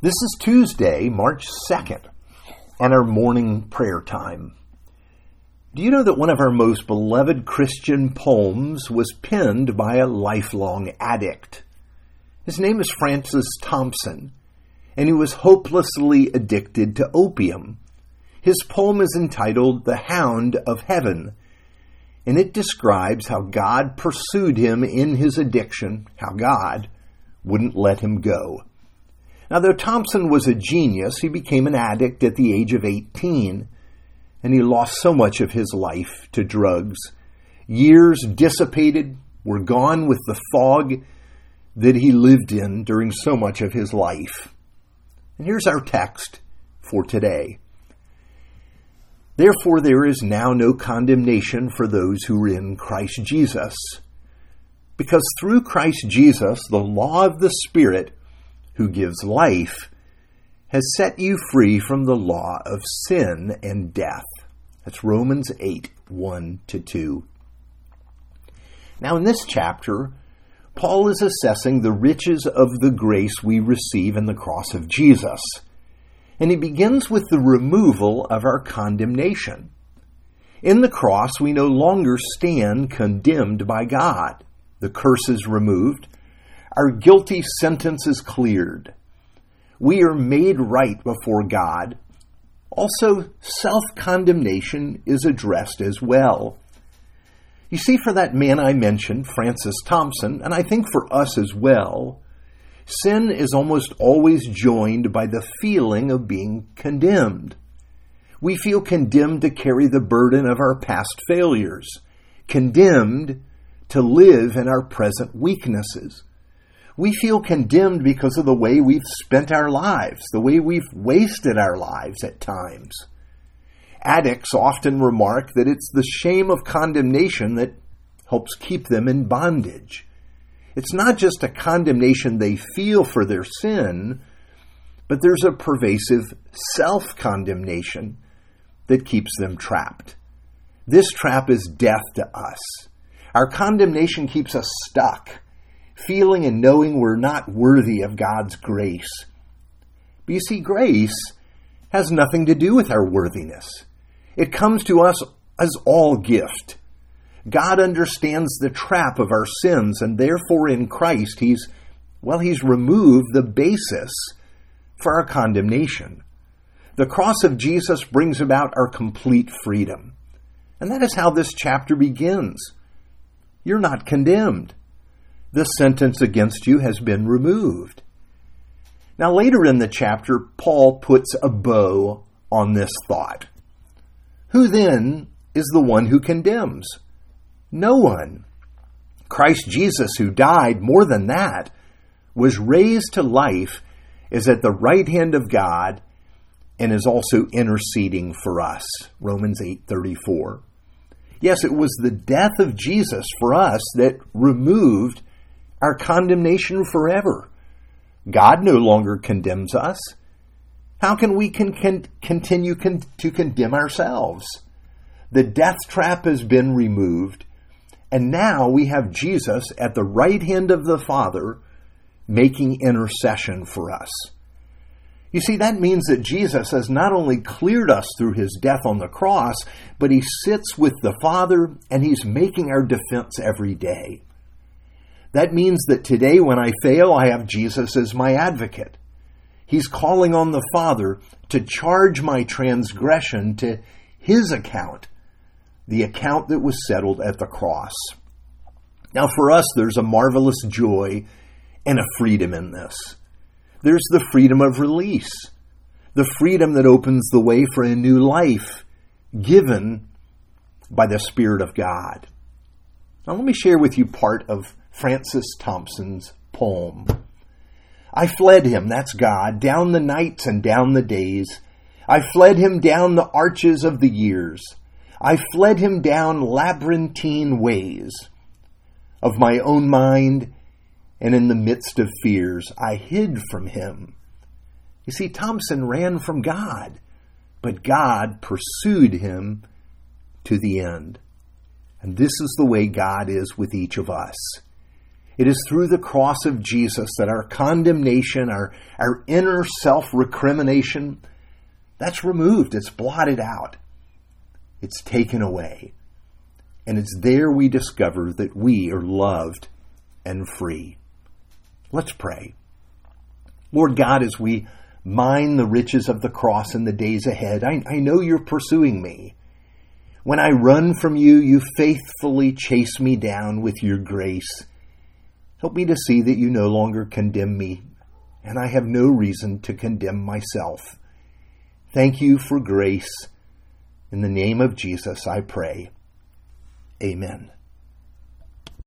This is Tuesday, March 2nd, and our morning prayer time. Do you know that one of our most beloved Christian poems was penned by a lifelong addict? His name is Francis Thompson, and he was hopelessly addicted to opium. His poem is entitled The Hound of Heaven, and it describes how God pursued him in his addiction, how God wouldn't let him go. Now, though Thompson was a genius, he became an addict at the age of 18, and he lost so much of his life to drugs. Years dissipated, were gone with the fog that he lived in during so much of his life. And here's our text for today. Therefore, there is now no condemnation for those who are in Christ Jesus. Because through Christ Jesus, the law of the Spirit who gives life, has set you free from the law of sin and death. That's Romans 8 1 to 2. Now, in this chapter, Paul is assessing the riches of the grace we receive in the cross of Jesus. And he begins with the removal of our condemnation. In the cross, we no longer stand condemned by God. The curse is removed, our guilty sentence is cleared. We are made right before God. Also, self condemnation is addressed as well. You see, for that man I mentioned, Francis Thompson, and I think for us as well, sin is almost always joined by the feeling of being condemned. We feel condemned to carry the burden of our past failures, condemned to live in our present weaknesses we feel condemned because of the way we've spent our lives, the way we've wasted our lives at times. Addicts often remark that it's the shame of condemnation that helps keep them in bondage. It's not just a condemnation they feel for their sin, but there's a pervasive self condemnation that keeps them trapped. This trap is death to us. Our condemnation keeps us stuck feeling and knowing we're not worthy of God's grace. But you see, grace has nothing to do with our worthiness. It comes to us as all gift. God understands the trap of our sins, and therefore in Christ, He's, well, He's removed the basis for our condemnation. The cross of Jesus brings about our complete freedom. And that is how this chapter begins. You're not condemned the sentence against you has been removed. Now, later in the chapter, Paul puts a bow on this thought. Who then is the one who condemns? No one. Christ Jesus, who died more than that, was raised to life, is at the right hand of God, and is also interceding for us. Romans 8:34. Yes, it was the death of Jesus for us that removed our condemnation forever. God no longer condemns us. How can we con- con- continue con- to condemn ourselves? The death trap has been removed, and now we have Jesus at the right hand of the Father making intercession for us. You see, that means that Jesus has not only cleared us through his death on the cross, but he sits with the Father and he's making our defense every day. That means that today, when I fail, I have Jesus as my advocate. He's calling on the Father to charge my transgression to his account, the account that was settled at the cross. Now, for us, there's a marvelous joy and a freedom in this. There's the freedom of release, the freedom that opens the way for a new life given by the Spirit of God. Now, let me share with you part of Francis Thompson's poem. I fled him, that's God, down the nights and down the days. I fled him down the arches of the years. I fled him down labyrinthine ways of my own mind, and in the midst of fears, I hid from him. You see, Thompson ran from God, but God pursued him to the end. And this is the way God is with each of us. It is through the cross of Jesus that our condemnation, our, our inner self recrimination, that's removed. It's blotted out. It's taken away. And it's there we discover that we are loved and free. Let's pray. Lord God, as we mine the riches of the cross in the days ahead, I, I know you're pursuing me. When I run from you, you faithfully chase me down with your grace. Help me to see that you no longer condemn me, and I have no reason to condemn myself. Thank you for grace. In the name of Jesus, I pray. Amen.